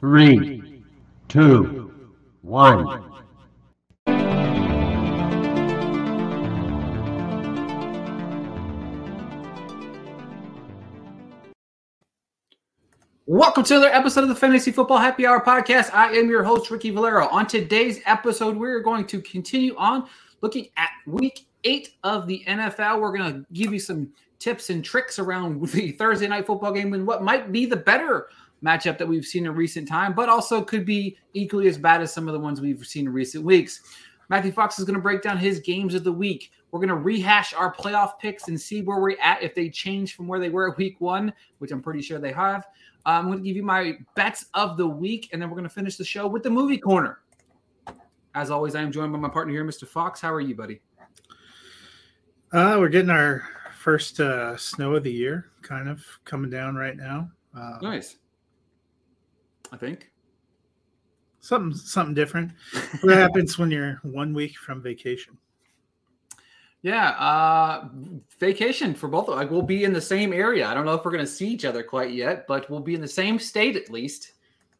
Three, two, one. Welcome to another episode of the Fantasy Football Happy Hour podcast. I am your host, Ricky Valero. On today's episode, we're going to continue on looking at week eight of the NFL. We're going to give you some tips and tricks around the Thursday night football game and what might be the better matchup that we've seen in recent time, but also could be equally as bad as some of the ones we've seen in recent weeks. Matthew Fox is going to break down his games of the week. We're going to rehash our playoff picks and see where we're at if they change from where they were at week one, which I'm pretty sure they have. I'm going to give you my bets of the week, and then we're going to finish the show with the movie corner. As always, I am joined by my partner here, Mr. Fox. How are you, buddy? Uh, we're getting our first uh, snow of the year, kind of coming down right now. Uh, nice. I think something something different. what happens when you're one week from vacation? Yeah, uh, vacation for both. Of us. Like we'll be in the same area. I don't know if we're going to see each other quite yet, but we'll be in the same state at least.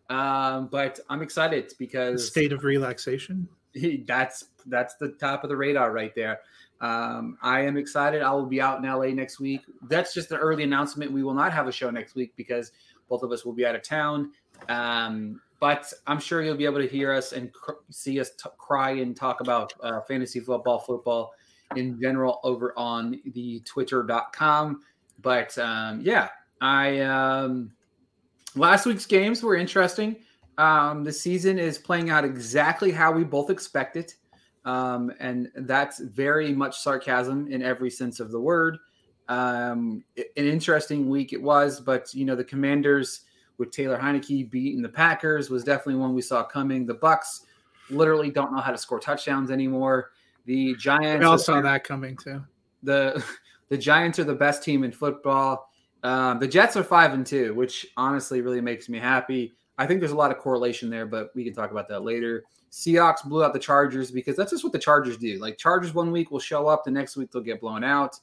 Um, but I'm excited because state of relaxation. He, that's that's the top of the radar right there. Um, I am excited. I will be out in LA next week. That's just an early announcement. We will not have a show next week because both of us will be out of town. Um, but I'm sure you'll be able to hear us and cr- see us t- cry and talk about uh, fantasy football, football in general over on the twitter.com. But um, yeah, I um, last week's games were interesting. Um, the season is playing out exactly how we both expect it. Um, and that's very much sarcasm in every sense of the word. Um, an interesting week it was, but you know, the commanders with Taylor Heinicke beating the Packers was definitely one we saw coming. The Bucks literally don't know how to score touchdowns anymore. The Giants. We all saw that coming too. The the Giants are the best team in football. Um, the Jets are five and two, which honestly really makes me happy. I think there's a lot of correlation there, but we can talk about that later. Seahawks blew out the Chargers because that's just what the Chargers do. Like Chargers one week will show up, the next week they'll get blown out.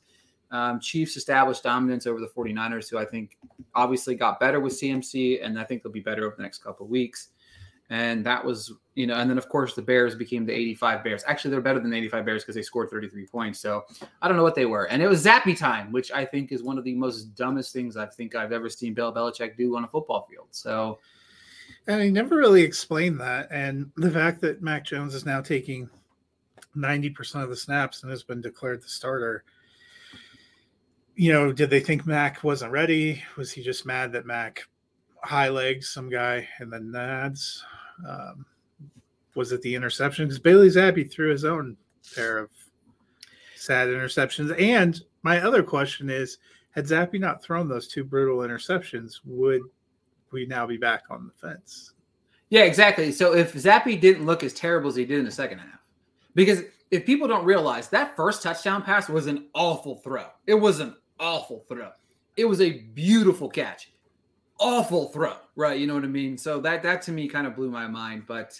Um, Chiefs established dominance over the 49ers, who I think obviously got better with CMC, and I think they'll be better over the next couple weeks. And that was, you know, and then of course the Bears became the 85 Bears. Actually, they're better than the 85 Bears because they scored 33 points. So I don't know what they were. And it was Zappe time, which I think is one of the most dumbest things I think I've ever seen Bill Belichick do on a football field. So, and he never really explained that. And the fact that Mac Jones is now taking 90% of the snaps and has been declared the starter you know, did they think Mac wasn't ready? Was he just mad that Mac high legs some guy and then nads? Um, was it the interception? Because Bailey Zappe threw his own pair of sad interceptions. And my other question is, had Zappe not thrown those two brutal interceptions, would we now be back on the fence? Yeah, exactly. So if Zappe didn't look as terrible as he did in the second half, because if people don't realize that first touchdown pass was an awful throw, it was an awful throw. It was a beautiful catch. Awful throw, right? You know what I mean? So that that to me kind of blew my mind, but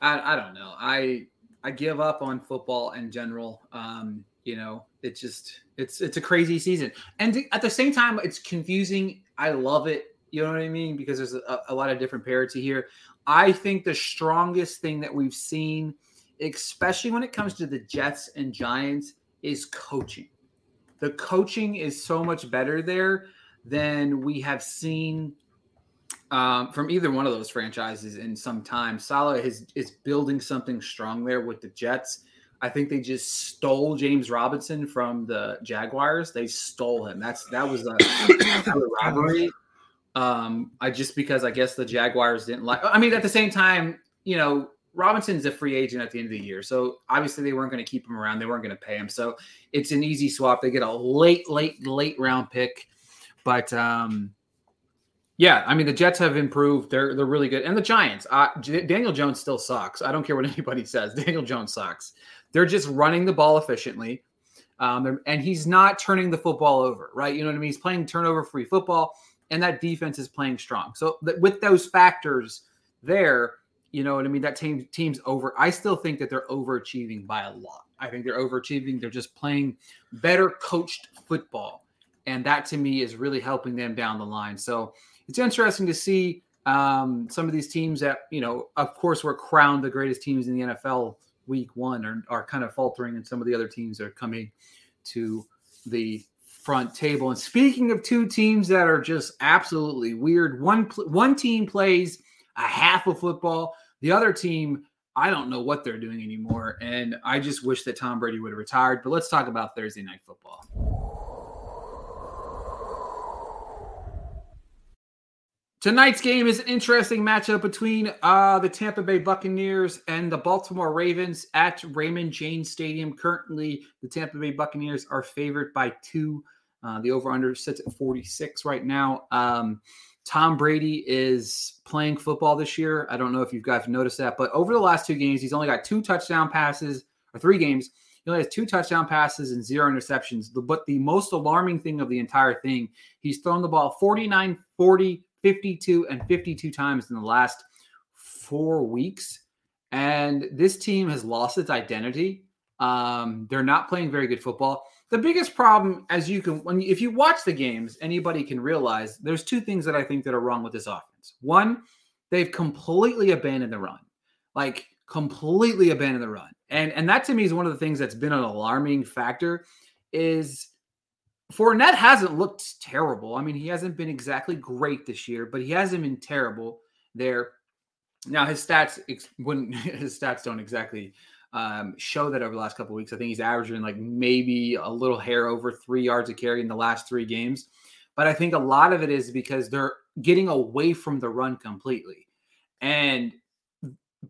I, I don't know. I I give up on football in general. Um, you know, it's just it's it's a crazy season, and at the same time, it's confusing. I love it. You know what I mean? Because there's a, a lot of different parity here. I think the strongest thing that we've seen, especially when it comes to the Jets and Giants, is coaching the coaching is so much better there than we have seen um, from either one of those franchises in some time. Salah is is building something strong there with the Jets. I think they just stole James Robinson from the Jaguars. They stole him. That's that was a, a robbery. Um, I just because I guess the Jaguars didn't like. I mean, at the same time, you know, Robinson's a free agent at the end of the year. So obviously they weren't going to keep him around. They weren't going to pay him. So it's an easy swap. They get a late, late, late round pick. But um, yeah, I mean the Jets have improved. They're they're really good. And the Giants, uh, Daniel Jones still sucks. I don't care what anybody says. Daniel Jones sucks. They're just running the ball efficiently. Um, and he's not turning the football over, right? You know what I mean? He's playing turnover free football, and that defense is playing strong. So th- with those factors there, you know what I mean? That team team's over. I still think that they're overachieving by a lot. I think they're overachieving. They're just playing better coached football, and that to me is really helping them down the line. So it's interesting to see um, some of these teams that you know, of course, were crowned the greatest teams in the NFL week one are, are kind of faltering, and some of the other teams are coming to the front table. And speaking of two teams that are just absolutely weird, one one team plays a half of football, the other team. I don't know what they're doing anymore. And I just wish that Tom Brady would have retired. But let's talk about Thursday night football. Tonight's game is an interesting matchup between uh, the Tampa Bay Buccaneers and the Baltimore Ravens at Raymond James Stadium. Currently, the Tampa Bay Buccaneers are favored by two. Uh, the over/under sits at 46 right now. Um, Tom Brady is playing football this year. I don't know if you guys noticed that, but over the last two games, he's only got two touchdown passes or three games. He only has two touchdown passes and zero interceptions. But the most alarming thing of the entire thing, he's thrown the ball 49, 40, 52 and 52 times in the last four weeks. And this team has lost its identity. Um, they're not playing very good football. The biggest problem, as you can, when if you watch the games, anybody can realize there's two things that I think that are wrong with this offense. One, they've completely abandoned the run, like completely abandoned the run, and and that to me is one of the things that's been an alarming factor. Is Fournette hasn't looked terrible. I mean, he hasn't been exactly great this year, but he hasn't been terrible there. Now his stats wouldn't his stats don't exactly um, show that over the last couple weeks. I think he's averaging like maybe a little hair over three yards a carry in the last three games. But I think a lot of it is because they're getting away from the run completely. And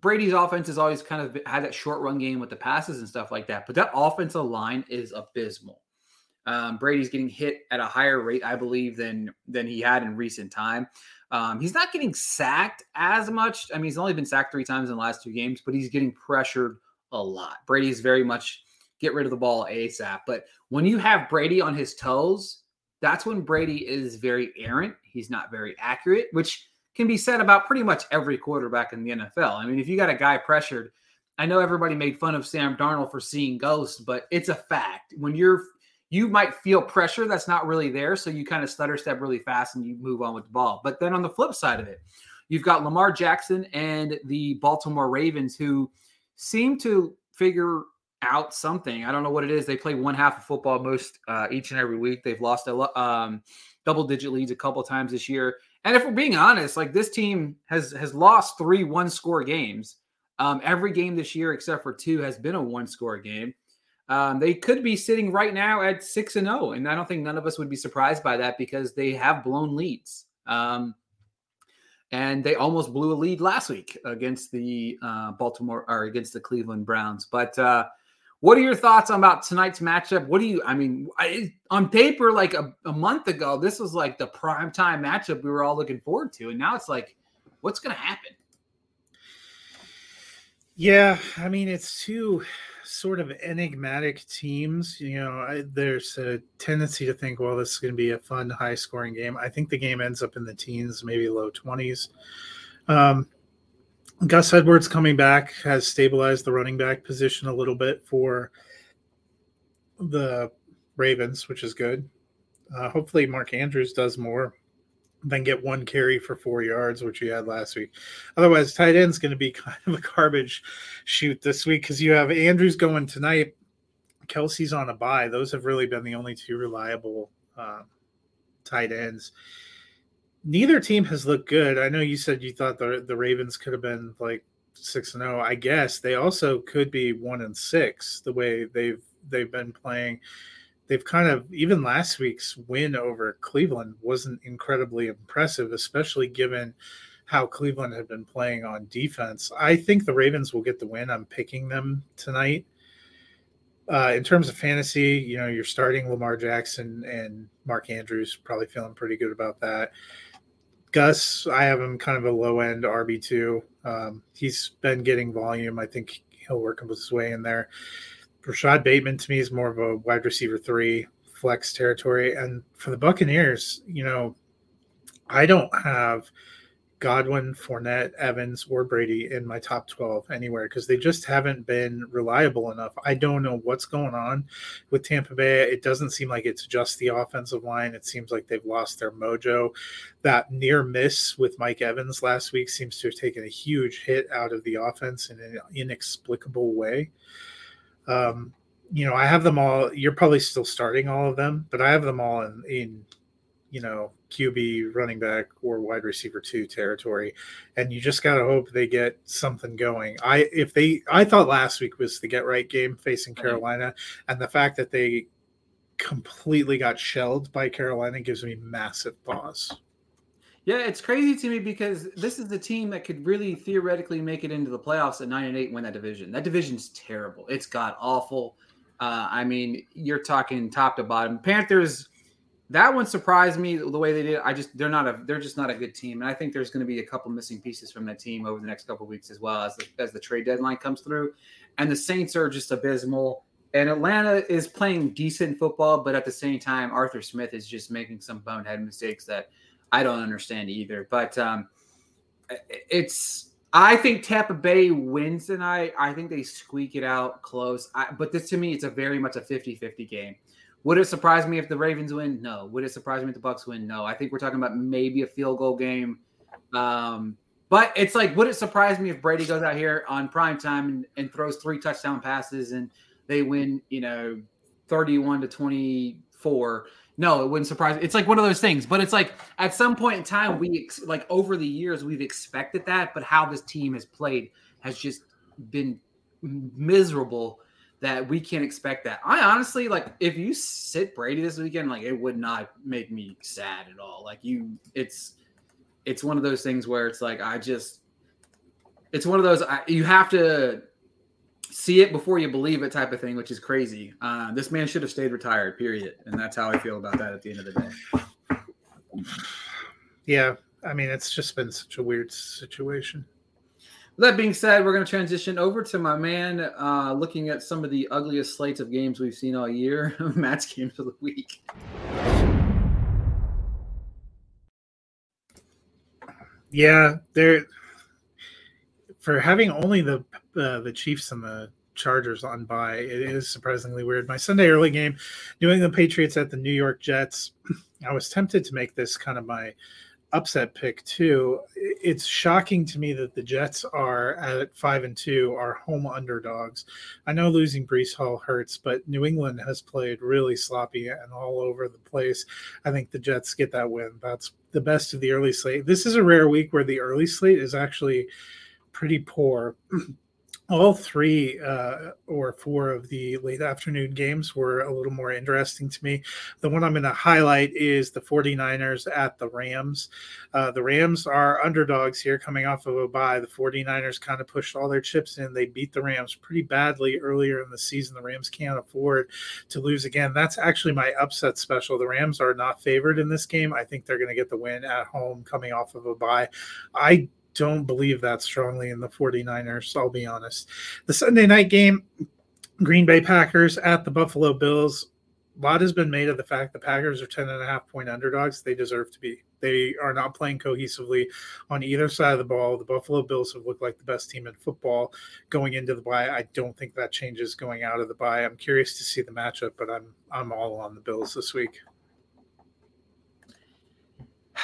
Brady's offense has always kind of had that short run game with the passes and stuff like that. But that offensive line is abysmal. Um, Brady's getting hit at a higher rate, I believe, than than he had in recent time. Um, he's not getting sacked as much. I mean, he's only been sacked three times in the last two games, but he's getting pressured a lot. Brady's very much get rid of the ball ASAP. But when you have Brady on his toes, that's when Brady is very errant. He's not very accurate, which can be said about pretty much every quarterback in the NFL. I mean, if you got a guy pressured, I know everybody made fun of Sam Darnold for seeing ghosts, but it's a fact. When you're you might feel pressure that's not really there. So you kind of stutter step really fast and you move on with the ball. But then on the flip side of it, you've got Lamar Jackson and the Baltimore Ravens who seem to figure out something. I don't know what it is. They play one half of football most uh, each and every week. They've lost a um, double digit leads a couple times this year. And if we're being honest, like this team has has lost three one score games. Um, every game this year, except for two, has been a one score game. Um, they could be sitting right now at six and zero, and I don't think none of us would be surprised by that because they have blown leads. Um, and they almost blew a lead last week against the uh, Baltimore or against the Cleveland Browns. But uh, what are your thoughts about tonight's matchup? What do you? I mean, I, on paper, like a, a month ago, this was like the prime time matchup we were all looking forward to, and now it's like, what's going to happen? Yeah, I mean, it's too sort of enigmatic teams, you know, I, there's a tendency to think, well, this is going to be a fun, high scoring game. I think the game ends up in the teens, maybe low 20s. Um, Gus Edwards coming back has stabilized the running back position a little bit for the Ravens, which is good. Uh, hopefully, Mark Andrews does more then get one carry for four yards, which you had last week. Otherwise, tight end's going to be kind of a garbage shoot this week because you have Andrews going tonight. Kelce's on a bye. Those have really been the only two reliable uh, tight ends. Neither team has looked good. I know you said you thought the the Ravens could have been like six and zero. Oh. I guess they also could be one and six the way they've they've been playing they've kind of even last week's win over Cleveland wasn't incredibly impressive, especially given how Cleveland had been playing on defense. I think the Ravens will get the win. I'm picking them tonight. Uh, in terms of fantasy, you know, you're starting Lamar Jackson and Mark Andrews, probably feeling pretty good about that. Gus, I have him kind of a low end RB2. Um, he's been getting volume. I think he'll work his way in there. Rashod Bateman to me is more of a wide receiver three flex territory. And for the Buccaneers, you know, I don't have Godwin, Fournette, Evans, or Brady in my top 12 anywhere because they just haven't been reliable enough. I don't know what's going on with Tampa Bay. It doesn't seem like it's just the offensive line. It seems like they've lost their mojo. That near miss with Mike Evans last week seems to have taken a huge hit out of the offense in an inexplicable way. Um, you know, I have them all. You're probably still starting all of them, but I have them all in, in you know, QB, running back, or wide receiver two territory, and you just gotta hope they get something going. I if they, I thought last week was the get right game facing Carolina, and the fact that they completely got shelled by Carolina gives me massive pause. Yeah, it's crazy to me because this is the team that could really theoretically make it into the playoffs at nine and eight, win that division. That division's terrible. It's got awful. Uh, I mean, you're talking top to bottom. Panthers that one surprised me the way they did. I just they're not a they're just not a good team, and I think there's going to be a couple missing pieces from that team over the next couple weeks as well as the, as the trade deadline comes through. And the Saints are just abysmal. And Atlanta is playing decent football, but at the same time, Arthur Smith is just making some bonehead mistakes that I don't understand either. But um, it's I think Tampa Bay wins tonight. I think they squeak it out close. I, but this to me, it's a very much a 50-50 game. Would it surprise me if the Ravens win? No. Would it surprise me if the Bucks win? No. I think we're talking about maybe a field goal game. Um, but it's like, would it surprise me if Brady goes out here on prime time and, and throws three touchdown passes and they win, you know, 31 to 24? No, it wouldn't surprise me. It's like one of those things, but it's like at some point in time, we like over the years, we've expected that, but how this team has played has just been miserable that we can't expect that. I honestly like if you sit Brady this weekend, like it would not make me sad at all. Like you, it's it's one of those things where it's like I just it's one of those I, you have to see it before you believe it type of thing, which is crazy. Uh, this man should have stayed retired, period, and that's how I feel about that at the end of the day. Yeah, I mean it's just been such a weird situation. That being said, we're going to transition over to my man uh, looking at some of the ugliest slates of games we've seen all year. Matt's games of the week. Yeah, they're for having only the uh, the Chiefs and the Chargers on by. It is surprisingly weird. My Sunday early game, New England Patriots at the New York Jets. I was tempted to make this kind of my upset pick too. It's shocking to me that the Jets are at five and two are home underdogs. I know losing Breece Hall hurts, but New England has played really sloppy and all over the place. I think the Jets get that win. That's the best of the early slate. This is a rare week where the early slate is actually pretty poor. all three uh, or four of the late afternoon games were a little more interesting to me. The one I'm going to highlight is the 49ers at the Rams. Uh, the Rams are underdogs here coming off of a bye. The 49ers kind of pushed all their chips in. They beat the Rams pretty badly earlier in the season. The Rams can't afford to lose again. That's actually my upset special. The Rams are not favored in this game. I think they're going to get the win at home coming off of a bye. I don't believe that strongly in the 49ers, I'll be honest. The Sunday night game, Green Bay Packers at the Buffalo Bills. A lot has been made of the fact the Packers are 10 and a half point underdogs. They deserve to be. They are not playing cohesively on either side of the ball. The Buffalo Bills have looked like the best team in football going into the bye. I don't think that changes going out of the bye. I'm curious to see the matchup, but I'm I'm all on the Bills this week.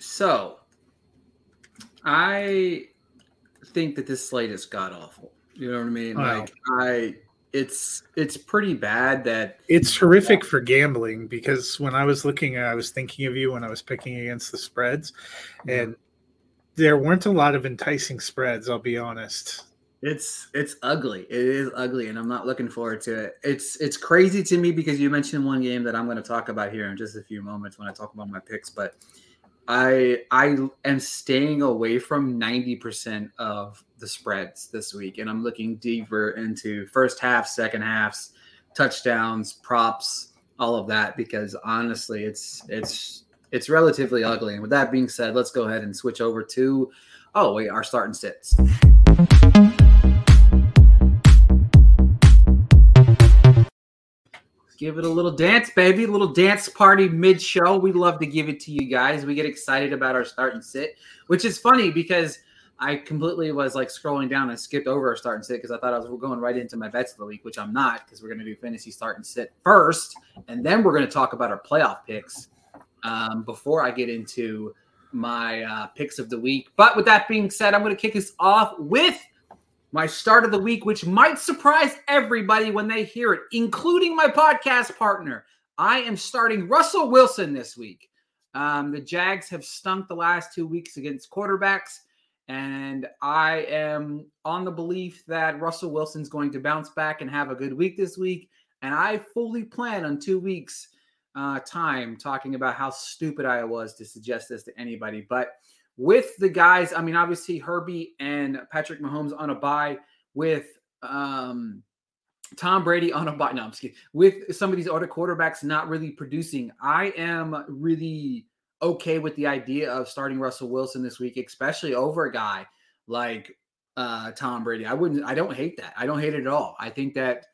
So I think that this slate is god awful. You know what I mean? Wow. Like I it's it's pretty bad that it's horrific for gambling because when I was looking I was thinking of you when I was picking against the spreads mm-hmm. and there weren't a lot of enticing spreads, I'll be honest. It's it's ugly. It is ugly and I'm not looking forward to it. It's it's crazy to me because you mentioned one game that I'm going to talk about here in just a few moments when I talk about my picks, but I I am staying away from 90% of the spreads this week, and I'm looking deeper into first half, second halves, touchdowns, props, all of that because honestly, it's it's it's relatively ugly. And with that being said, let's go ahead and switch over to oh wait, our starting sits. Give it a little dance, baby. A little dance party mid show. We love to give it to you guys. We get excited about our start and sit, which is funny because I completely was like scrolling down and skipped over our start and sit because I thought I was going right into my bets of the week, which I'm not because we're going to do fantasy start and sit first. And then we're going to talk about our playoff picks um, before I get into my uh, picks of the week. But with that being said, I'm going to kick us off with my start of the week, which might surprise everybody when they hear it, including my podcast partner. I am starting Russell Wilson this week. Um, the Jags have stunk the last two weeks against quarterbacks, and I am on the belief that Russell Wilson's going to bounce back and have a good week this week. And I fully plan on two weeks' uh, time talking about how stupid I was to suggest this to anybody. But with the guys, I mean, obviously Herbie and Patrick Mahomes on a bye, with um, Tom Brady on a bye. No, I'm just kidding. With some of these other quarterbacks not really producing, I am really okay with the idea of starting Russell Wilson this week, especially over a guy like uh, Tom Brady. I wouldn't. I don't hate that. I don't hate it at all. I think that.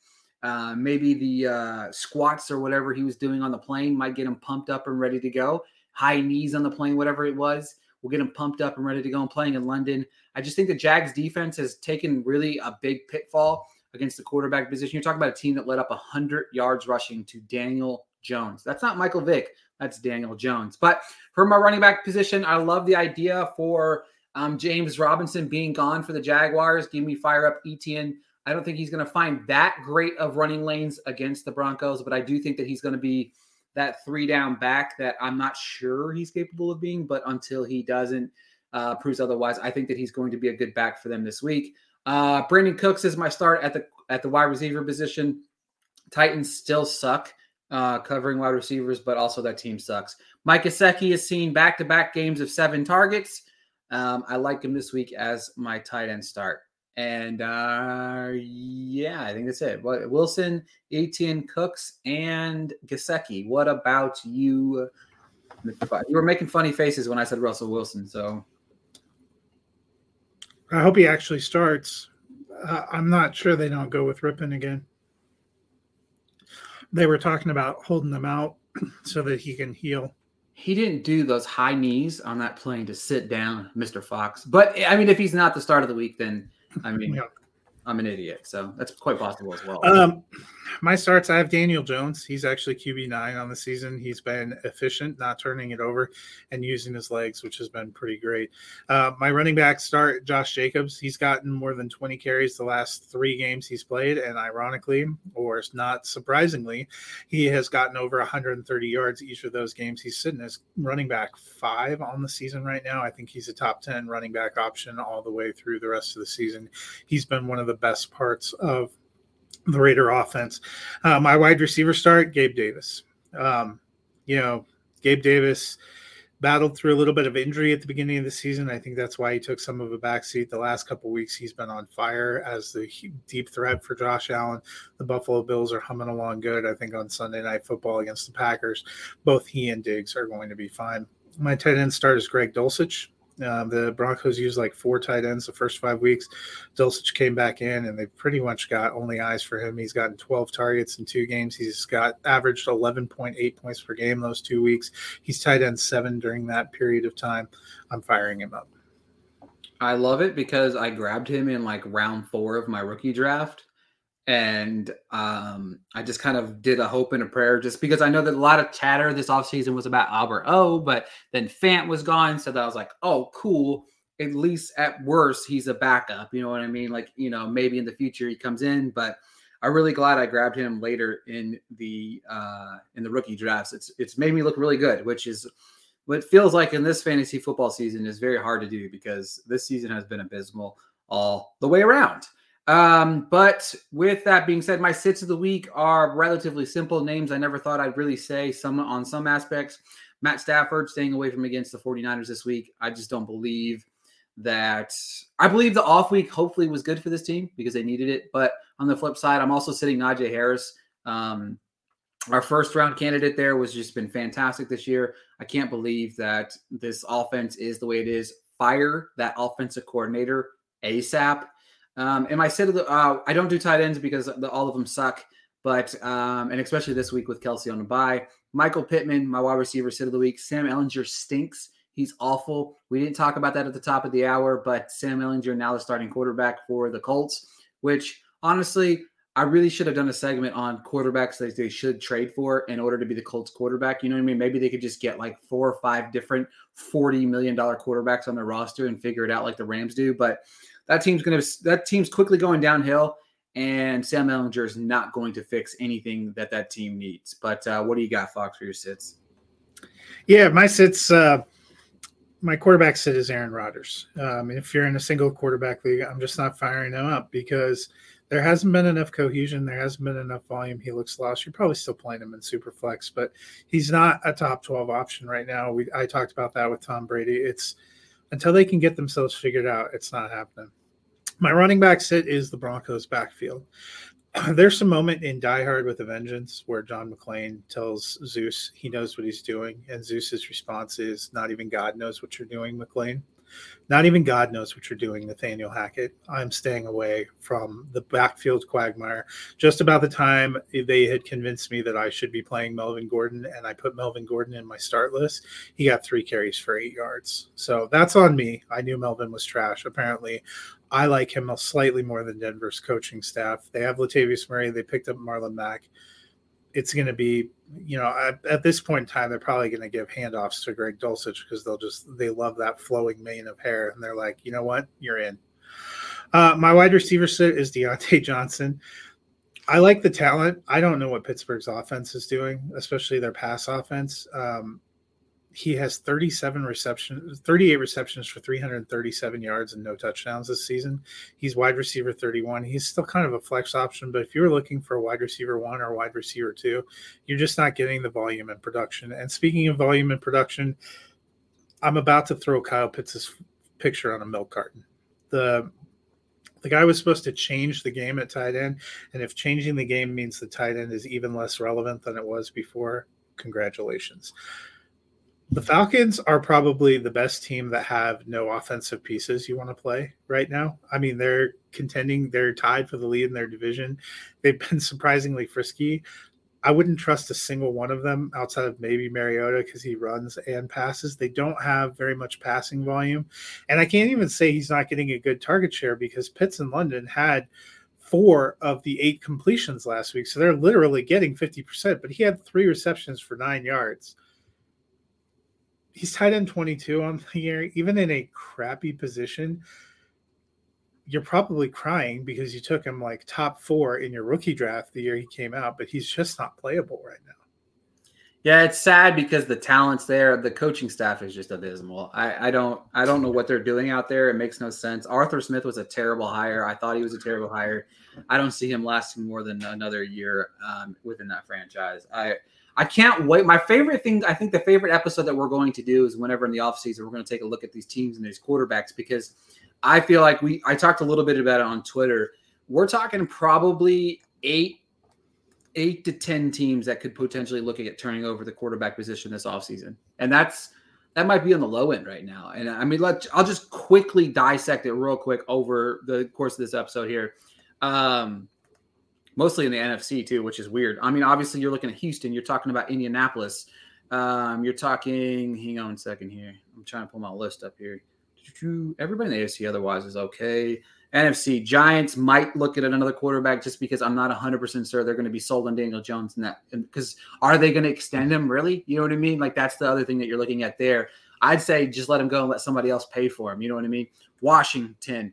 Uh, maybe the uh, squats or whatever he was doing on the plane might get him pumped up and ready to go. High knees on the plane, whatever it was. We'll get them pumped up and ready to go and playing in London. I just think the Jags defense has taken really a big pitfall against the quarterback position. You're talking about a team that let up 100 yards rushing to Daniel Jones. That's not Michael Vick. That's Daniel Jones. But for my running back position, I love the idea for um, James Robinson being gone for the Jaguars. Give me fire up Etienne. I don't think he's going to find that great of running lanes against the Broncos, but I do think that he's going to be that three down back that I'm not sure he's capable of being, but until he doesn't uh, proves otherwise, I think that he's going to be a good back for them this week. Uh, Brandin Cooks is my start at the at the wide receiver position. Titans still suck uh, covering wide receivers, but also that team sucks. Mike Gesicki has seen back to back games of seven targets. Um, I like him this week as my tight end start. And uh, yeah, I think that's it. Wilson, Etienne, Cooks, and Gesicki. What about you, You were making funny faces when I said Russell Wilson. So I hope he actually starts. Uh, I'm not sure they don't go with Rypien again. They were talking about holding them out so that he can heal. He didn't do those high knees on that plane to sit down, Mr. Fox. But I mean, if he's not the start of the week, then I mean, yeah. I'm an idiot, so that's quite possible as well. Um, my starts, I have Daniel Jones. He's actually QB nine on the season. He's been efficient, not turning it over and using his legs, which has been pretty great. Uh, my running back start, Josh Jacobs. He's gotten more than 20 carries the last three games he's played, and ironically, or not surprisingly, he has gotten over 130 yards each of those games. He's sitting as running back five on the season right now. I think he's a top 10 running back option all the way through the rest of the season. He's been one of the best parts of the Raider offense. Uh, my wide receiver start, Gabe Davis. Um, you know, Gabe Davis battled through a little bit of injury at the beginning of the season. I think that's why he took some of a backseat. The last couple weeks, he's been on fire as the deep threat for Josh Allen. The Buffalo Bills are humming along good. I think on Sunday Night Football against the Packers, both he and Diggs are going to be fine. My tight end start is Greg Dulcich. Uh, the Broncos used like four tight ends the first five weeks. Dulcich came back in, and they pretty much got only eyes for him. He's gotten 12 targets in two games. He's got averaged 11.8 points per game those two weeks. He's tight end seven during that period of time. I'm firing him up. I love it because I grabbed him in like round four of my rookie draft and um, I just kind of did a hope and a prayer just because I know that a lot of chatter this offseason was about Albert O, but then Fant was gone. So that I was like, oh, cool. At least at worst, he's a backup. You know what I mean? Like, you know, maybe in the future he comes in, but I'm really glad I grabbed him later in the uh in the rookie drafts. It's it's made me look really good, which is what feels like in this fantasy football season is very hard to do because this season has been abysmal all the way around. Um, but with that being said, my sits of the week are relatively simple names I never thought I'd really say some on some aspects. Matt Stafford staying away from against the 49ers this week. I just don't believe that I believe the off week hopefully was good for this team because they needed it. But on the flip side, I'm also sitting Najee Harris. Um, our first round candidate there was just been fantastic this year. I can't believe that this offense is the way it is. Fire that offensive coordinator ASAP. Um, and I said uh, I don't do tight ends because the, all of them suck. But um, and especially this week with Kelce on the bye, Michael Pittman, my wide receiver, sit of the week. Sam Ehlinger stinks. He's awful. We didn't talk about that at the top of the hour, but Sam Ehlinger now the starting quarterback for the Colts, which honestly I really should have done a segment on quarterbacks that they should trade for in order to be the Colts quarterback. You know what I mean? Maybe they could just get like four or five different $40 million quarterbacks on their roster and figure it out like the Rams do. But that team's going to, that team's quickly going downhill. And Sam Ehlinger is not going to fix anything that that team needs. But uh, what do you got, Fox, for your sits? Yeah, my sits, uh, my quarterback sit is Aaron Rodgers. Um, if you're in a single quarterback league, I'm just not firing him up because – there hasn't been enough cohesion. There hasn't been enough volume. He looks lost. You're probably still playing him in super flex, but he's not a top 12 option right now. We I talked about that with Tom Brady. It's until they can get themselves figured out, it's not happening. My running back sit is the Broncos backfield. There's a moment in Die Hard with a Vengeance where John McClane tells Zeus he knows what he's doing, and Zeus's response is, "Not even God knows what you're doing, McClane." Not even God knows what you're doing, Nathaniel Hackett. I'm staying away from the backfield quagmire. Just about the time they had convinced me that I should be playing Melvin Gordon, and I put Melvin Gordon in my start list, he got three carries for eight yards. So that's on me. I knew Melvin was trash. Apparently, I like him slightly more than Denver's coaching staff. They have Latavius Murray. They picked up Marlon Mack it's going to be, you know, at, at, this point in time, they're probably going to give handoffs to Greg Dulcich because they'll just they love that flowing mane of hair, and they're like, you know what, you're in. Uh, my wide receiver sit is Diontae Johnson. I like the talent. I don't know what Pittsburgh's offense is doing, especially their pass offense. Um, he has 37 receptions, 38 receptions for 337 yards and no touchdowns this season. He's wide receiver 31. He's still kind of a flex option, but if you're looking for a wide receiver one or wide receiver two, you're just not getting the volume and production. And speaking of volume and production, I'm about to throw Kyle Pitts' picture on a milk carton. The the guy was supposed to change the game at tight end, and if changing the game means the tight end is even less relevant than it was before, congratulations the Falcons are probably the best team that have no offensive pieces you want to play right now. I mean, they're contending, they're tied for the lead in their division. They've been surprisingly frisky. I wouldn't trust a single one of them outside of maybe Mariota because he runs and passes. They don't have very much passing volume. And I can't even say he's not getting a good target share because Pitts in London had four of the eight completions last week. So they're literally getting 50%, but he had three receptions for nine yards he's tight end 22 on the year, even in a crappy position. You're probably crying because you took him like top four in your rookie draft the year he came out, but he's just not playable right now. Yeah, it's sad because the talent's there. The coaching staff is just abysmal. I, I don't I don't know what they're doing out there. It makes no sense. Arthur Smith was a terrible hire. I thought he was a terrible hire. I don't see him lasting more than another year um, within that franchise. I I can't wait. My favorite thing, I think the favorite episode that we're going to do is whenever in the offseason, we're going to take a look at these teams and these quarterbacks because I feel like we, I talked a little bit about it on Twitter. We're talking probably eight, eight to 10 teams that could potentially look at turning over the quarterback position this offseason. And that's, that might be on the low end right now. And I mean, let I'll just quickly dissect it real quick over the course of this episode here. Um, mostly in the NFC too, which is weird. I mean, obviously you're looking at Houston, you're talking about Indianapolis, um, you're talking. Hang on a second here. I'm trying to pull my list up here. Everybody in the AFC otherwise is okay. NFC Giants might look at another quarterback just because I'm not 100% sure they're going to be sold on Daniel Jones and that because are they going to extend him really? You know what I mean? Like that's the other thing that you're looking at there. I'd say just let him go and let somebody else pay for him. You know what I mean? Washington,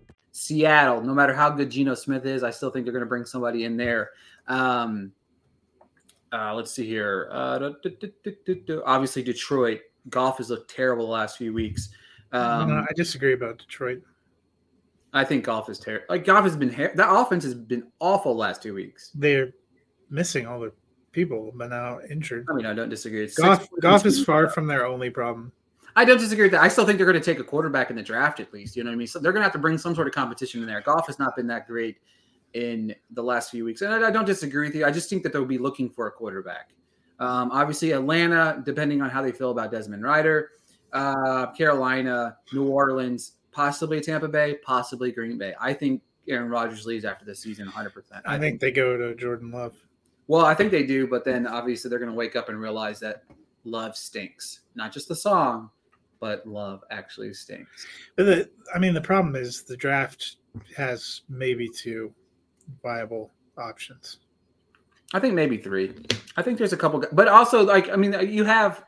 Seattle, no matter how good Geno Smith is, I still think they're going to bring somebody in there. Um, uh, let's see here. Uh, obviously, Detroit. Goff has looked terrible the last few weeks. Um, no, I disagree about Detroit. I think Goff is terrible. Like Goff has been that offense has been awful last two weeks. They're missing all the people, but now injured. I mean, I don't disagree. It's Goff, Goff is far from their only problem. I don't disagree with that. I still think they're going to take a quarterback in the draft at least. You know what I mean? So they're going to have to bring some sort of competition in there. Goff has not been that great in the last few weeks, and I, I don't disagree with you. I just think that they'll be looking for a quarterback. Um, obviously, Atlanta, depending on how they feel about Desmond Ridder, uh, Carolina, New Orleans, possibly Tampa Bay, possibly Green Bay. I think Aaron Rodgers leaves after this season 100%. I, I think, think they go to Jordan Love. Well, I think they do, but then obviously they're going to wake up and realize that Love stinks. Not just the song, but Love actually stinks. But the, I mean, the problem is the draft has maybe two viable options. I think maybe three. I think there's a couple, but also like I mean, you have.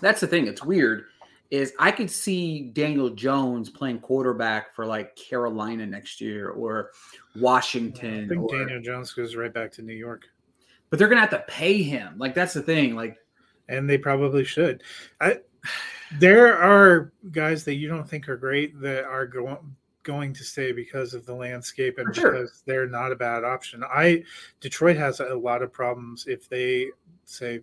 That's the thing. It's weird. Is I could see Daniel Jones playing quarterback for like Carolina next year or Washington. I think or, Daniel Jones goes right back to New York. But they're gonna have to pay him. Like that's the thing. Like, and they probably should. I there are guys that you don't think are great that are going going to stay because of the landscape and sure. because they're not a bad option. I Detroit has a lot of problems if they say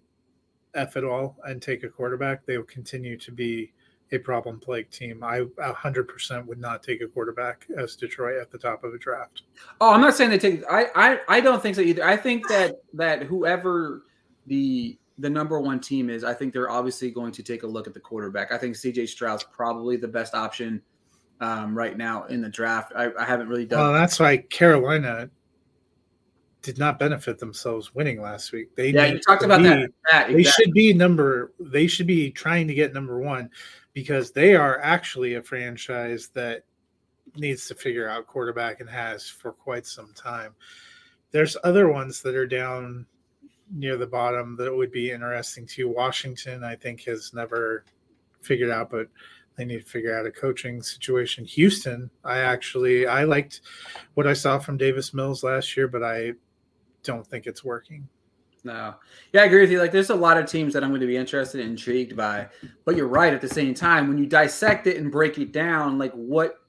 F it all and take a quarterback, they will continue to be a problem plague team. I 100% would not take a quarterback as Detroit at the top of a draft. Oh, I'm not saying they take I I I don't think so either. I think that that whoever the the number one team is, I think they're obviously going to take a look at the quarterback. I think CJ Stroud's probably the best option um, right now in the draft. I, I haven't really done. Well, that's why Carolina did not benefit themselves winning last week. They yeah, you talked about be, that. that exactly. They should be number. They should be trying to get number one because they are actually a franchise that needs to figure out quarterback and has for quite some time. There's other ones that are down near the bottom that would be interesting too. Washington, I think, has never figured out, but they need to figure out a coaching situation. Houston, I actually I liked what I saw from Davis Mills last year, but I don't think it's working. No. Yeah, I agree with you. Like there's a lot of teams that I'm going to be interested and intrigued by. But you're right at the same time, when you dissect it and break it down, like what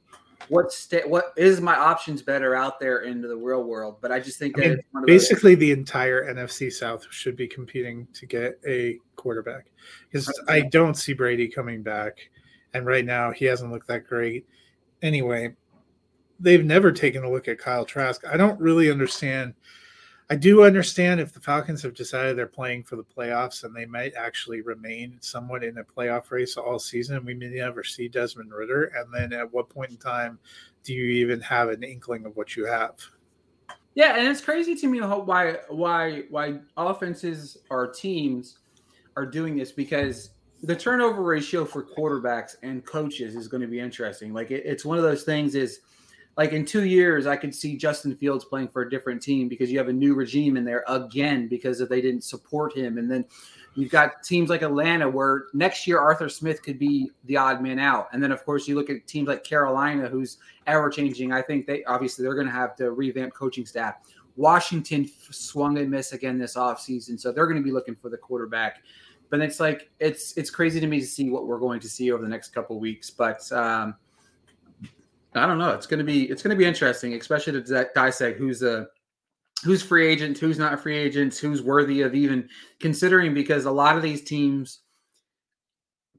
what sta- what is my options better out there into the real world. But I just think that I mean, basically those- the entire NFC South should be competing to get a quarterback because I don't see Brady coming back, and right now he hasn't looked that great. Anyway, they've never taken a look at Kyle Trask. I don't really understand I do understand if the Falcons have decided they're playing for the playoffs and they might actually remain somewhat in a playoff race all season. We may never see Desmond Ridder. And then at what point in time do you even have an inkling of what you have? Yeah, and it's crazy to me why why why offenses or teams are doing this because the turnover ratio for quarterbacks and coaches is going to be interesting. Like it, it's one of those things is – like in two years, I could see Justin Fields playing for a different team because you have a new regime in there again because they didn't support him. And then you've got teams like Atlanta where next year Arthur Smith could be the odd man out. And then of course you look at teams like Carolina who's ever changing. I think they obviously they're going to have to revamp coaching staff. Washington swung and missed again this offseason. So they're going to be looking for the quarterback. But it's like it's it's crazy to me to see what we're going to see over the next couple weeks. But um, I don't know. It's gonna be it's gonna be interesting, especially to dissect who's a who's free agent, who's not free agents, who's worthy of even considering because a lot of these teams,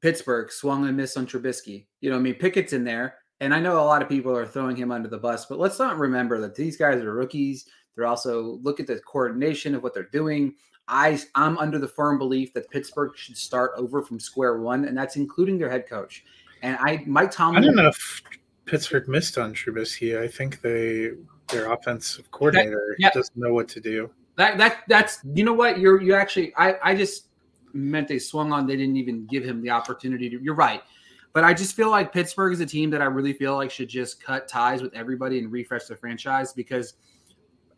Pittsburgh swung and missed on Trubisky. You know, I mean Pickett's in there, and I know a lot of people are throwing him under the bus, but let's not remember that these guys are rookies. They're also look at the coordination of what they're doing. I I'm under the firm belief that Pittsburgh should start over from square one, and that's including their head coach. And I Mike Tomlin. I don't know if Pittsburgh missed on Trubisky. I think they their offensive coordinator yeah. doesn't know what to do. That that that's you know what you're you actually I I just meant they swung on. They didn't even give him the opportunity to. You're right, but I just feel like Pittsburgh is a team that I really feel like should just cut ties with everybody and refresh the franchise because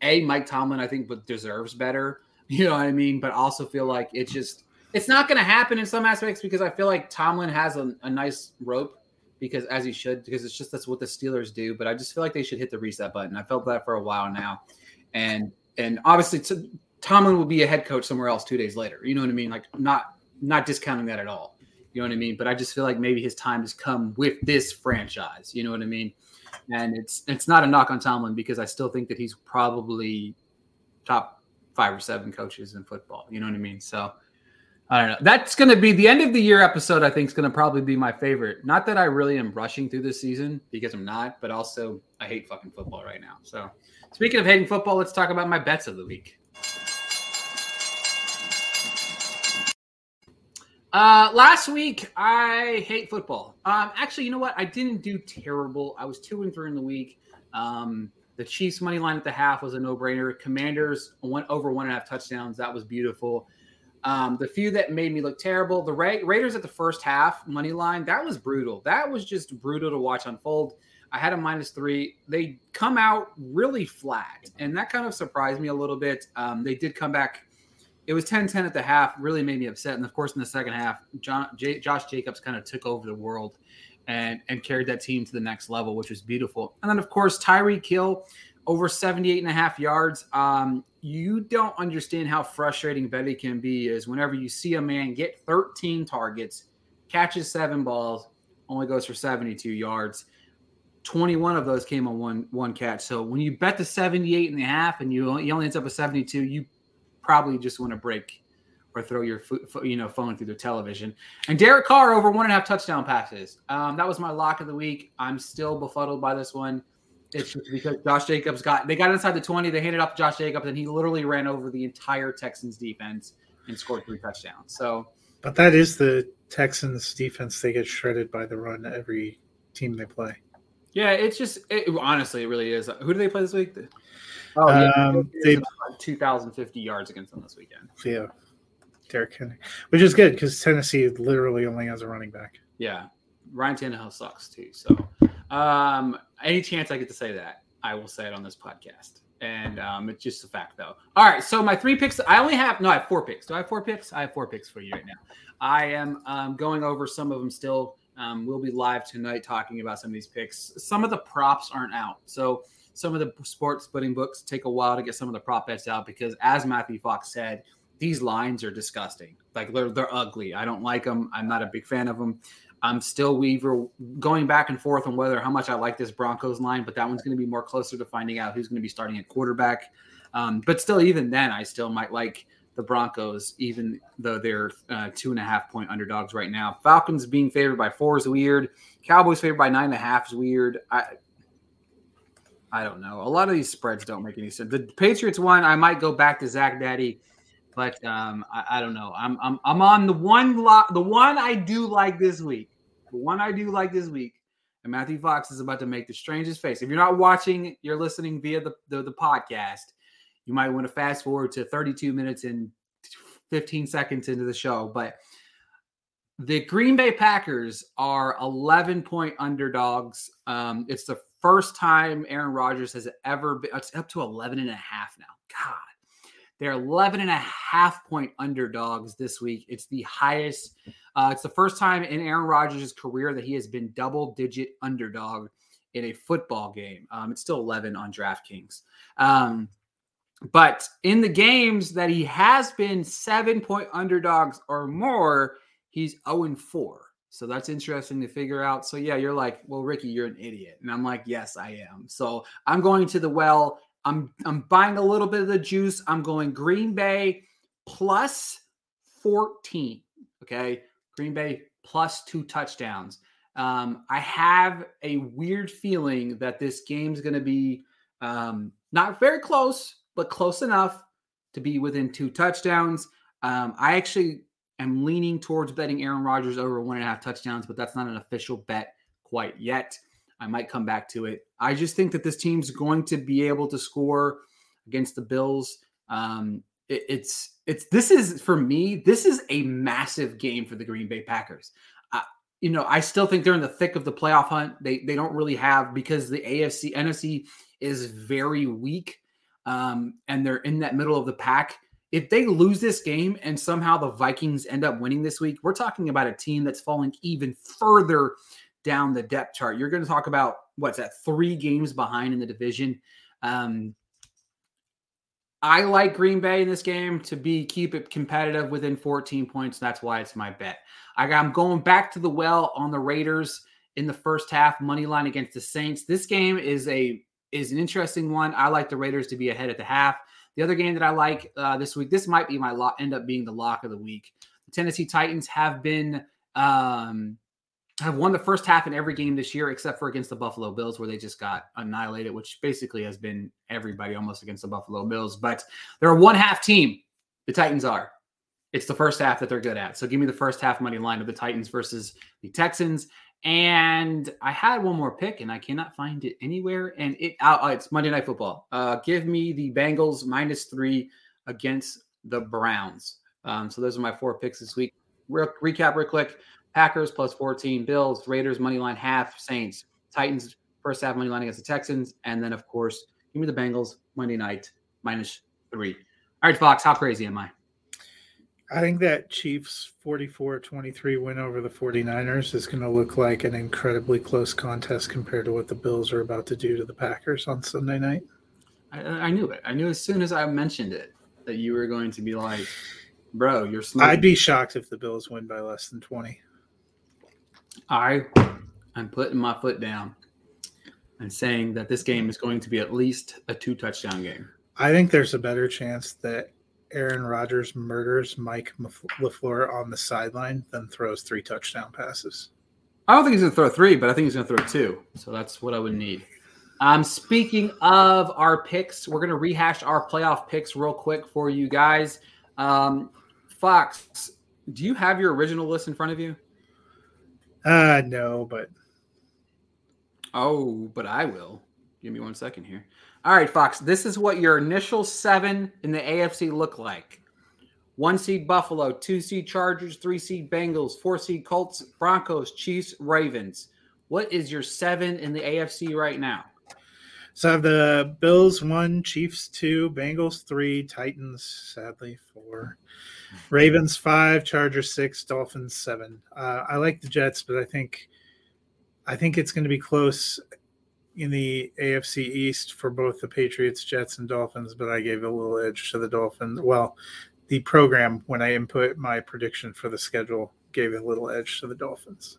a Mike Tomlin I think deserves better. You know what I mean? But also feel like it's just it's not going to happen in some aspects because I feel like Tomlin has a, a nice rope because as he should because it's just that's what the Steelers do. But I just feel like they should hit the reset button. I felt that for a while now, and and obviously to, Tomlin will be a head coach somewhere else two days later. You know what I mean? Like not not discounting that at all. You know what I mean? But I just feel like maybe his time has come with this franchise. You know what I mean? And it's it's not a knock on Tomlin because I still think that he's probably top five or seven coaches in football. You know what I mean? So I don't know. That's going to be the end of the year episode. I think is going to probably be my favorite. Not that I really am rushing through this season because I'm not, but also I hate fucking football right now. So speaking of hating football, let's talk about my bets of the week. Uh, last week I hate football. Um, actually, you know what? I didn't do terrible. I was two and three in the week. Um, the Chiefs money line at the half was a no brainer. Commanders went over one and a half touchdowns. That was beautiful. Um, the few that made me look terrible, the Ra- Raiders at the first half money line, that was brutal. That was just brutal to watch unfold. I had a minus three. They come out really flat, and that kind of surprised me a little bit. Um, they did come back. It was 10 10 at the half, really made me upset. And of course, in the second half, John, J- Josh Jacobs kind of took over the world and and carried that team to the next level, which was beautiful. And then of course Tyreek Hill over 78 and a half yards. Um, you don't understand how frustrating betting can be is whenever you see a man get 13 targets, catches seven balls, only goes for 72 yards. 21 of those came on one one catch. So when you bet the 78 and a half and you, you only ends up with 72, you probably just want to break or throw your you know phone through the television. And Derek Carr over one and a half touchdown passes. Um, that was my lock of the week. I'm still befuddled by this one. It's just because Josh Jacobs got they got inside the 20, they handed off to Josh Jacobs, and he literally ran over the entire Texans defense and scored three touchdowns. So But that is the Texans defense. They get shredded by the run every team they play. Yeah, it's just it, honestly, it really is. Who do they play this week? Oh, yeah, um, they 2,050 yards against them this weekend. Yeah, Derrick Henry, which is good because Tennessee literally only has a running back. Yeah, Ryan Tannehill sucks too. So, um, any chance I get to say that, I will say it on this podcast. And um, it's just a fact, though. All right, so my three picks. I only have no. I have four picks. Do I have four picks? I have four picks for you right now. I am um, going over some of them still. Um, we'll be live tonight talking about some of these picks. Some of the props aren't out, so some of the sports betting books take a while to get some of the prop bets out because, as Matthew Fox said, these lines are disgusting. Like they're they're ugly. I don't like them. I'm not a big fan of them. I'm still Weaver going back and forth on whether how much I like this Broncos line, but that one's going to be more closer to finding out who's going to be starting at quarterback. Um, but still, even then, I still might like the Broncos, even though they're uh, two and a half point underdogs right now. Falcons being favored by four is weird. Cowboys favored by nine and a half is weird. I I don't know. A lot of these spreads don't make any sense. The Patriots one, I might go back to Zach Daddy but um, I, I, don't know. I'm, I'm I'm on the one lot, the one I do like this week. The one I do like this week. And Matthew Fox is about to make the strangest face. If you're not watching, you're listening via the, the, the podcast. You might want to fast forward to 32 minutes and 15 seconds into the show. But the Green Bay Packers are 11 point underdogs. Um, it's the first time Aaron Rodgers has ever been. It's up to 11 and a half now. God they're 11 and a half point underdogs this week. It's the highest. Uh, it's the first time in Aaron Rodgers' career that he has been double digit underdog in a football game. Um, it's still 11 on DraftKings. Um, but in the games that he has been seven point underdogs or more, he's 0 and 4. So that's interesting to figure out. So yeah, you're like, well, Ricky, you're an idiot. And I'm like, yes, I am. So I'm going to the well I'm I'm buying a little bit of the juice. I'm going Green Bay plus 14. Okay. Green Bay plus two touchdowns. Um, I have a weird feeling that this game's going to be um, not very close, but close enough to be within two touchdowns. Um, I actually am leaning towards betting Aaron Rodgers over one and a half touchdowns, but that's not an official bet quite yet. I might come back to it. I just think that this team's going to be able to score against the Bills. Um, it, it's it's this is for me. This is a massive game for the Green Bay Packers. Uh, you know, I still think they're in the thick of the playoff hunt. They they don't really have because the AFC NFC is very weak, um, and they're in that middle of the pack. If they lose this game and somehow the Vikings end up winning this week, we're talking about a team that's falling even further down the depth chart. You're going to talk about what's that three games behind in the division. Um, I like Green Bay in this game to be keep it competitive within 14 points. That's why it's my bet. I, I'm going back to the well on the Raiders in the first half money line against the Saints. This game is a is an interesting one. I like the Raiders to be ahead at the half. The other game that I like uh, this week, this might be my lock, end up being the lock of the week. The Tennessee Titans have been um, have won the first half in every game this year, except for against the Buffalo Bills, where they just got annihilated, which basically has been everybody almost against the Buffalo Bills. But they're a one half team. The Titans are. It's the first half that they're good at. So give me the first half money line of the Titans versus the Texans. And I had one more pick, and I cannot find it anywhere. And it uh, it's Monday Night Football. Uh, give me the Bengals minus three against the Browns. Um, so those are my four picks this week. Real, recap real quick: Packers plus 14, Bills, Raiders money line half, Saints, Titans first half money line against the Texans, and then of course give me the Bengals Monday night minus three. All right, Fox, how crazy am I? I think that Chiefs 44 23 win over the 49ers is going to look like an incredibly close contest compared to what the Bills are about to do to the Packers on Sunday night. I, I knew it. I knew as soon as I mentioned it that you were going to be like, bro, you're smoking. I'd be shocked if the Bills win by less than 20. I am putting my foot down and saying that this game is going to be at least a two touchdown game. I think there's a better chance that Aaron Rodgers murders Mike LaFleur on the sideline than throws three touchdown passes. I don't think he's going to throw three, but I think he's going to throw two. So that's what I would need. Um, speaking of our picks, we're going to rehash our playoff picks real quick for you guys. Um, Fox, do you have your original list in front of you? Uh, no, but. Oh, but I will. Give me one second here. All right, Fox, this is what your initial seven in the AFC look like. One seed Buffalo, two seed Chargers, three seed Bengals, four seed Colts, Broncos, Chiefs, Ravens. What is your seven in the AFC right now? So I have the Bills one, Chiefs two, Bengals three, Titans sadly four, Ravens five, Chargers six, Dolphins seven. Uh, I like the Jets, but I think I think it's going to be close in the AFC East for both the Patriots, Jets, and Dolphins, but I gave a little edge to the Dolphins. Well, the program, when I input my prediction for the schedule, gave a little edge to the Dolphins.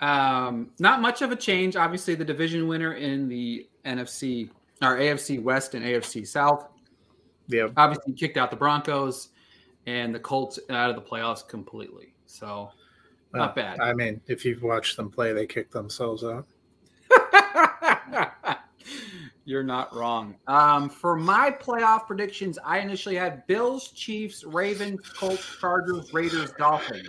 Um, not much of a change. Obviously, the division winner in the NFC or AFC West and AFC South. Yeah. Obviously, kicked out the Broncos and the Colts out of the playoffs completely. So, not bad. I mean, if you've watched them play, they kick themselves out. You're not wrong. Um, for my playoff predictions, I initially had Bills, Chiefs, Ravens, Colts, Chargers, Raiders, Dolphins.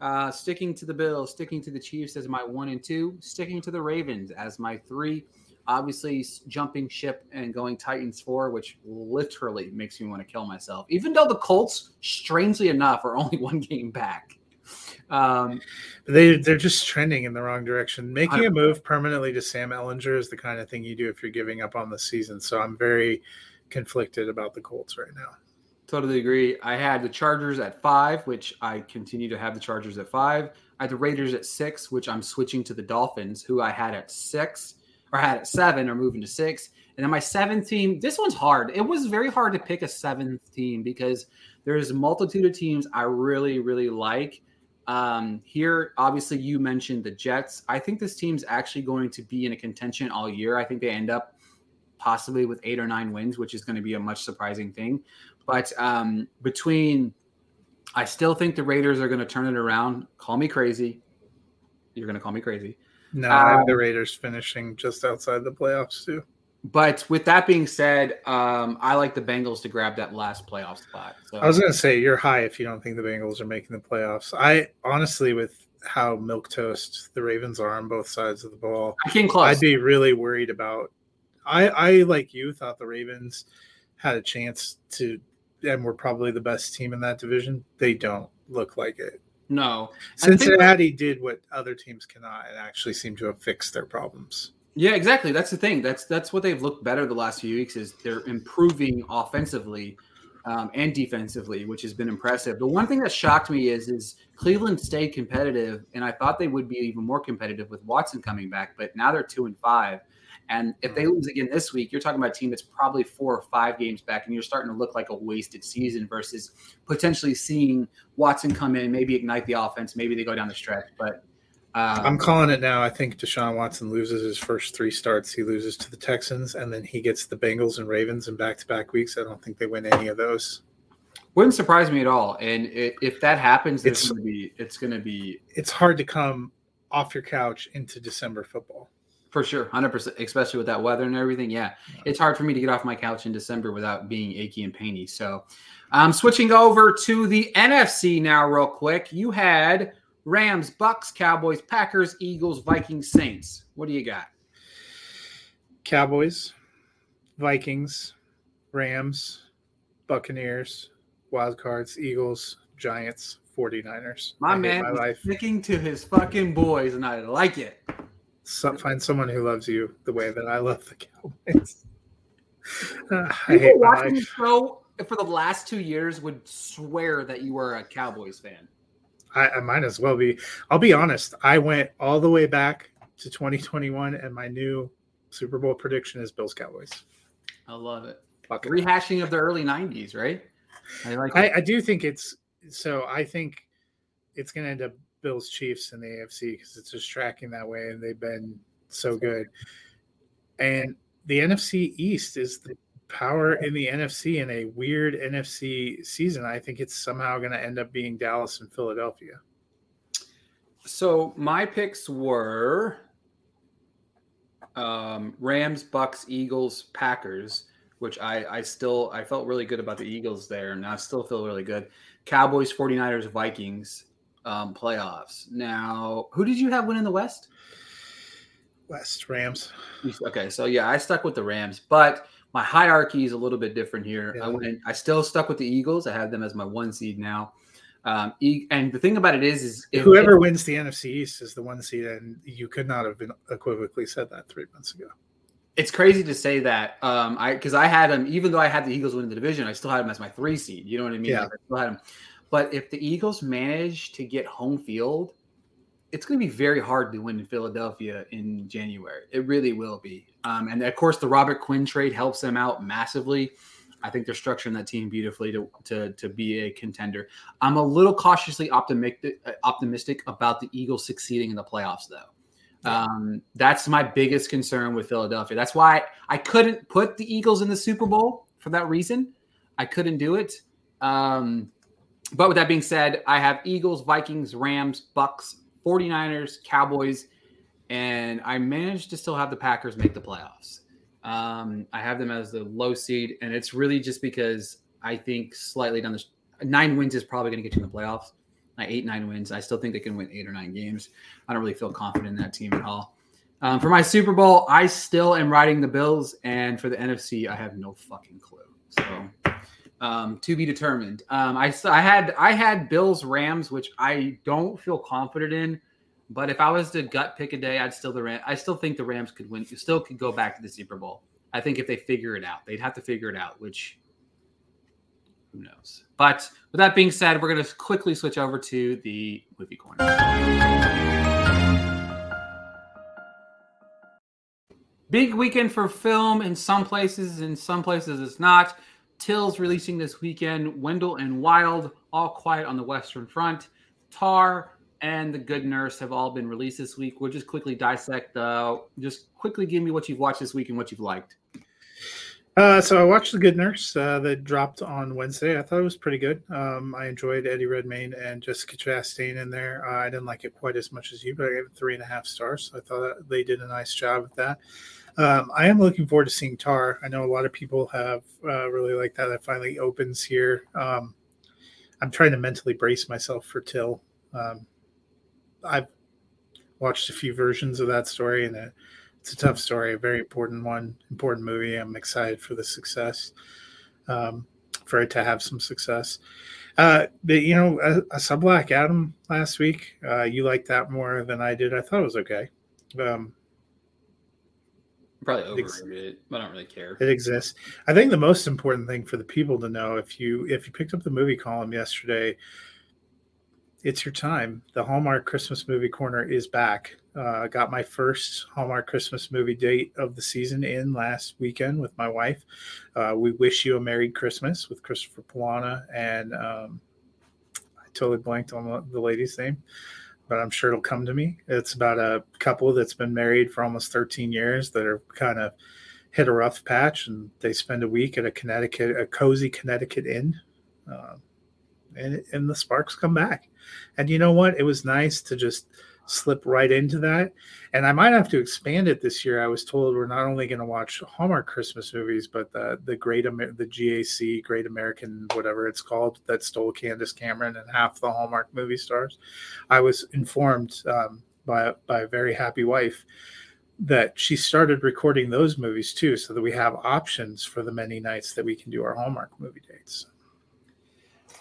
Uh, sticking to the Bills, sticking to the Chiefs as my one and two, sticking to the Ravens as my three. Obviously, jumping ship and going Titans four, which literally makes me want to kill myself. Even though the Colts, strangely enough, are only one game back. Um, they they're just trending in the wrong direction. Making a move permanently to Sam Ehlinger is the kind of thing you do if you're giving up on the season. So I'm very conflicted about the Colts right now. Totally agree. I had the Chargers at five, which I continue to have the Chargers at five. I had the Raiders at six, which I'm switching to the Dolphins, who I had at six or had at seven or moving to six. And then my seventh team, this one's hard. It was very hard to pick a seventh team because there's a multitude of teams I really, really like. Um, here, obviously, you mentioned the Jets. I think this team's actually going to be in a contention all year. I think they end up possibly with eight or nine wins, which is going to be a much surprising thing. But um, between, I still think the Raiders are going to turn it around. Call me crazy. You're going to call me crazy. No, I have the um, Raiders finishing just outside the playoffs too. But with that being said, um, I like the Bengals to grab that last playoff spot. So. I was going to say you're high if you don't think the Bengals are making the playoffs. I honestly, with how milk toast the Ravens are on both sides of the ball, I came close. I'd be really worried about. I I like you thought the Ravens had a chance to, and were probably the best team in that division. They don't look like it. No. Cincinnati did what other teams cannot, and actually seem to have fixed their problems. Yeah, exactly. That's the thing. That's that's what they've looked better the last few weeks is they're improving offensively um, and defensively, which has been impressive. The one thing that shocked me is is Cleveland stayed competitive, and I thought they would be even more competitive with Watson coming back, but now they're two and five. And if they lose again this week, you're talking about a team that's probably four or five games back, and you're starting to look like a wasted season versus potentially seeing Watson come in, maybe ignite the offense, maybe they go down the stretch. But um, I'm calling it now. I think Deshaun Watson loses his first three starts. He loses to the Texans, and then he gets the Bengals and Ravens in back-to-back weeks. I don't think they win any of those. Wouldn't surprise me at all. And i if that happens, it's It's- going to be it's going to be It's hard to come off your couch into December football. For sure, hundred percent. Especially with that weather and everything. Yeah, it's hard for me to get off my couch in December without being achy and painy. So, I'm um, switching over to the NFC now, real quick. You had Rams, Bucks, Cowboys, Packers, Eagles, Vikings, Saints. What do you got? Cowboys, Vikings, Rams, Buccaneers, Wild Cards, Eagles, Giants, 49ers. My I man my life. sticking to his fucking boys, and I like it. So, find someone who loves you the way that I love the Cowboys. Uh, I hate watching the show for the last two years would swear that you were a Cowboys fan. I, I might as well be. I'll be honest. I went all the way back to 2021, and my new Super Bowl prediction is Bills Cowboys. I love it. Fuck it. Rehashing of the early '90s, right? I like it. I, I do think it's so. I think it's going to end up Bills Chiefs in the AFC because it's just tracking that way, and they've been so good. And the NFC East is the power in the NFC in a weird NFC season. I think it's somehow going to end up being Dallas and Philadelphia. So my picks were um, Rams, Bucks, Eagles, Packers, which I, I still I felt really good about the Eagles there, and I still feel really good. Cowboys, 49ers, Vikings, um, playoffs. Now, who did you have win in the West? West Rams. Okay, so yeah, I stuck with the Rams, but my hierarchy is a little bit different here. I went, I still stuck with the Eagles. I have them as my one seed now. Um, and the thing about it is, is if- Whoever wins the NFC East is the one seed, and you could not have been equivocally said that three months ago. it's crazy to say that. Um, I because I had them, even though I had the Eagles winning the division, I still had them as my three seed. You know what I mean? Yeah. Like, I still had them. But if the Eagles manage to get home field, it's going to be very hard to win in Philadelphia in January. It really will be. Um, and of course, the Robert Quinn trade helps them out massively. I think they're structuring that team beautifully to to, to be a contender. I'm a little cautiously optimistic optimistic about the Eagles succeeding in the playoffs, though. Um, that's my biggest concern with Philadelphia. That's why I couldn't put the Eagles in the Super Bowl for that reason. I couldn't do it. Um, but with that being said, I have Eagles, Vikings, Rams, Bucks, 49ers, Cowboys, and I managed to still have the Packers make the playoffs. Um, I have them as the low seed, and it's really just because I think slightly down the nine wins is probably going to get you in the playoffs. Like eight, nine wins. I still think they can win eight or nine games. I don't really feel confident in that team at all. Um, for my Super Bowl, I still am riding the Bills, and for the NFC, I have no fucking clue. So, um, to be determined. Um, I I had I had Bills Rams, which I don't feel confident in. But if I was to gut pick a day, I'd still the Ram. I still think the Rams could win. You still could go back to the Super Bowl. I think if they figure it out, they'd have to figure it out. Which who knows? But with that being said, we're going to quickly switch over to the movie corner. Big weekend for film in some places, in some places it's not. Till's releasing this weekend. Wendell and Wild, All Quiet on the Western Front. Tar and The Good Nurse have all been released this week. We'll just quickly dissect. Uh, just quickly give me what you've watched this week and what you've liked. Uh, so I watched The Good Nurse uh, that dropped on Wednesday. I thought it was pretty good. Um, I enjoyed Eddie Redmayne and Jessica Chastain in there. Uh, I didn't like it quite as much as you, but I gave it three and a half stars. I thought they did a nice job with that. Um, I am looking forward to seeing Tar. I know a lot of people have uh, really liked that. It finally opens here. Um, I'm trying to mentally brace myself for Till. Um, I've watched a few versions of that story, and it, it's a tough story, a very important one, important movie. I'm excited for the success, um, for it to have some success. Uh, but you know, I, I saw Black Adam last week. Uh, you liked that more than I did. I thought it was okay. Um, Probably overrated it. I don't really care. it exists. I think the most important thing for the people to know, if you if you picked up the movie column yesterday, it's your time. The Hallmark Christmas movie corner is back. Uh, I got my first Hallmark Christmas movie date of the season in last weekend with my wife. Uh, we wish you a Merry Christmas with Christopher Polana and um, I totally blanked on the, the lady's name, but I'm sure it'll come to me. It's about a couple that's been married for almost 13 years that are kind of hit a rough patch and they spend a week at a Connecticut, a cozy Connecticut inn. Uh, and, and the sparks come back. And you know what? It was nice to just slip right into that. And I might have to expand it this year. I was told we're not only going to watch Hallmark Christmas movies, but the the Great Amer- the GAC Great American whatever it's called that stole Candace Cameron and half the Hallmark movie stars. I was informed um, by by a very happy wife that she started recording those movies too, so that we have options for the many nights that we can do our Hallmark movie dates.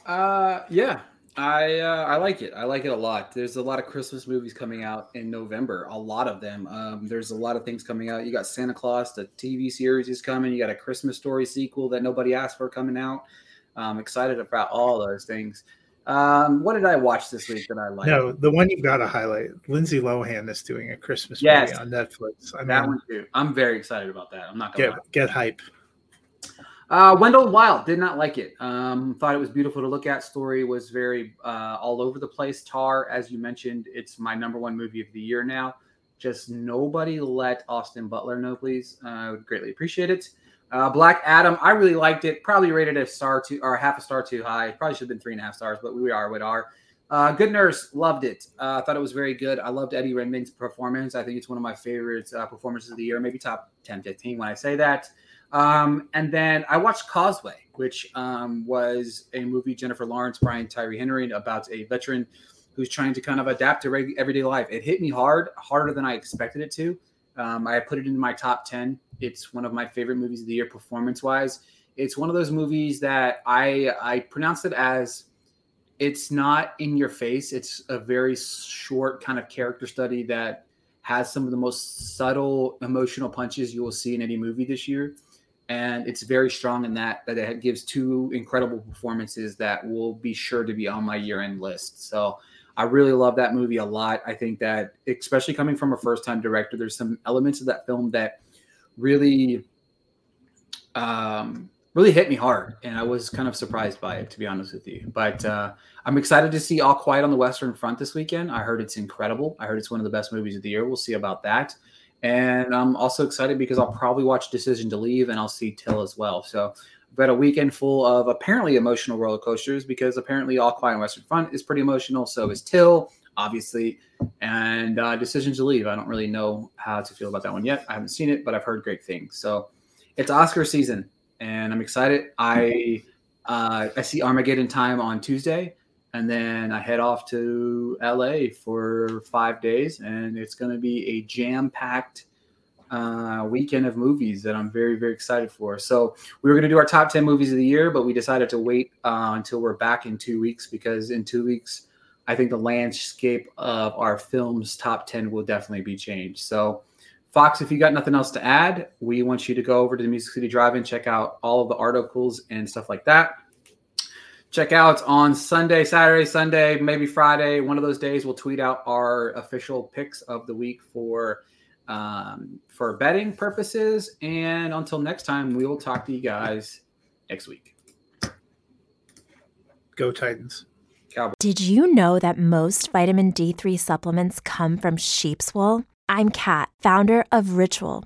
Uh, yeah, I uh, I like it. I like it a lot. There's a lot of Christmas movies coming out in November. A lot of them. Um, there's a lot of things coming out. You got Santa Claus, the TV series is coming. You got a Christmas Story sequel that nobody asked for coming out. I'm excited about all those things. Um, what did I watch this week that I like? No, the one you've got to highlight. Lindsay Lohan is doing a Christmas Yes. movie on Netflix. I that mean, one too. I'm very excited about that. I'm not gonna get lie. get hype. Uh, Wendell Wild did not like it. Um, thought it was beautiful to look at. Story was very uh, all over the place. Tar, as you mentioned, it's my number one movie of the year now. Just nobody let Austin Butler know, please. Uh, I would greatly appreciate it. Uh, Black Adam, I really liked it. Probably rated a star too or half a star too high. Probably should have been three and a half stars, but we are what are. Uh, good Nurse, loved it. Uh, I thought it was very good. I loved Eddie Redmayne's performance. I think it's one of my favorite uh, performances of the year, maybe top 10, 15 when I say that. Um, and then I watched Causeway, which um, was a movie Jennifer Lawrence, Brian Tyree Henry about a veteran who's trying to kind of adapt to reg- everyday life. It hit me hard, harder than I expected it to. Um, I put it in my top 10. It's one of my favorite movies of the year, performance wise. It's one of those movies that I I pronounce it as it's not in your face. It's a very short kind of character study that has some of the most subtle emotional punches you will see in any movie this year and it's very strong in that that it gives two incredible performances that will be sure to be on my year-end list. So i really love that movie a lot. I think that especially coming from a first-time director there's some elements of that film that really um really hit me hard and i was kind of surprised by it to be honest with you. But uh i'm excited to see all quiet on the western front this weekend. I heard it's incredible. I heard it's one of the best movies of the year. We'll see about that and I'm also excited because I'll probably watch Decision to Leave and I'll see Till as well. So I've got a weekend full of apparently emotional roller coasters because apparently All Quiet on Western Front is pretty emotional. So is Till, obviously. And uh, Decision to Leave. I don't really know how to feel about that one yet. I haven't seen it, but I've heard great things. So it's Oscar season and I'm excited. I uh, I see Armageddon time on Tuesday and then I head off to LA for five days, and it's going to be a jam-packed uh, weekend of movies that I'm very, very excited for. So we were going to do our top ten movies of the year, but we decided to wait uh, until we're back in two weeks because in two weeks, I think the landscape of our films top ten will definitely be changed. So. Fox, if you got nothing else to add, we want you to go over to the Music City Drive-In, check out all of the articles and stuff like that check out on Sunday, Saturday, Sunday, maybe Friday. One of those days, we'll tweet out our official picks of the week for um, for betting purposes. And until next time, we will talk to you guys next week. Go Titans. Cowboys. Did you know that most vitamin D3 supplements come from sheep's wool? I'm Kat, founder of Ritual.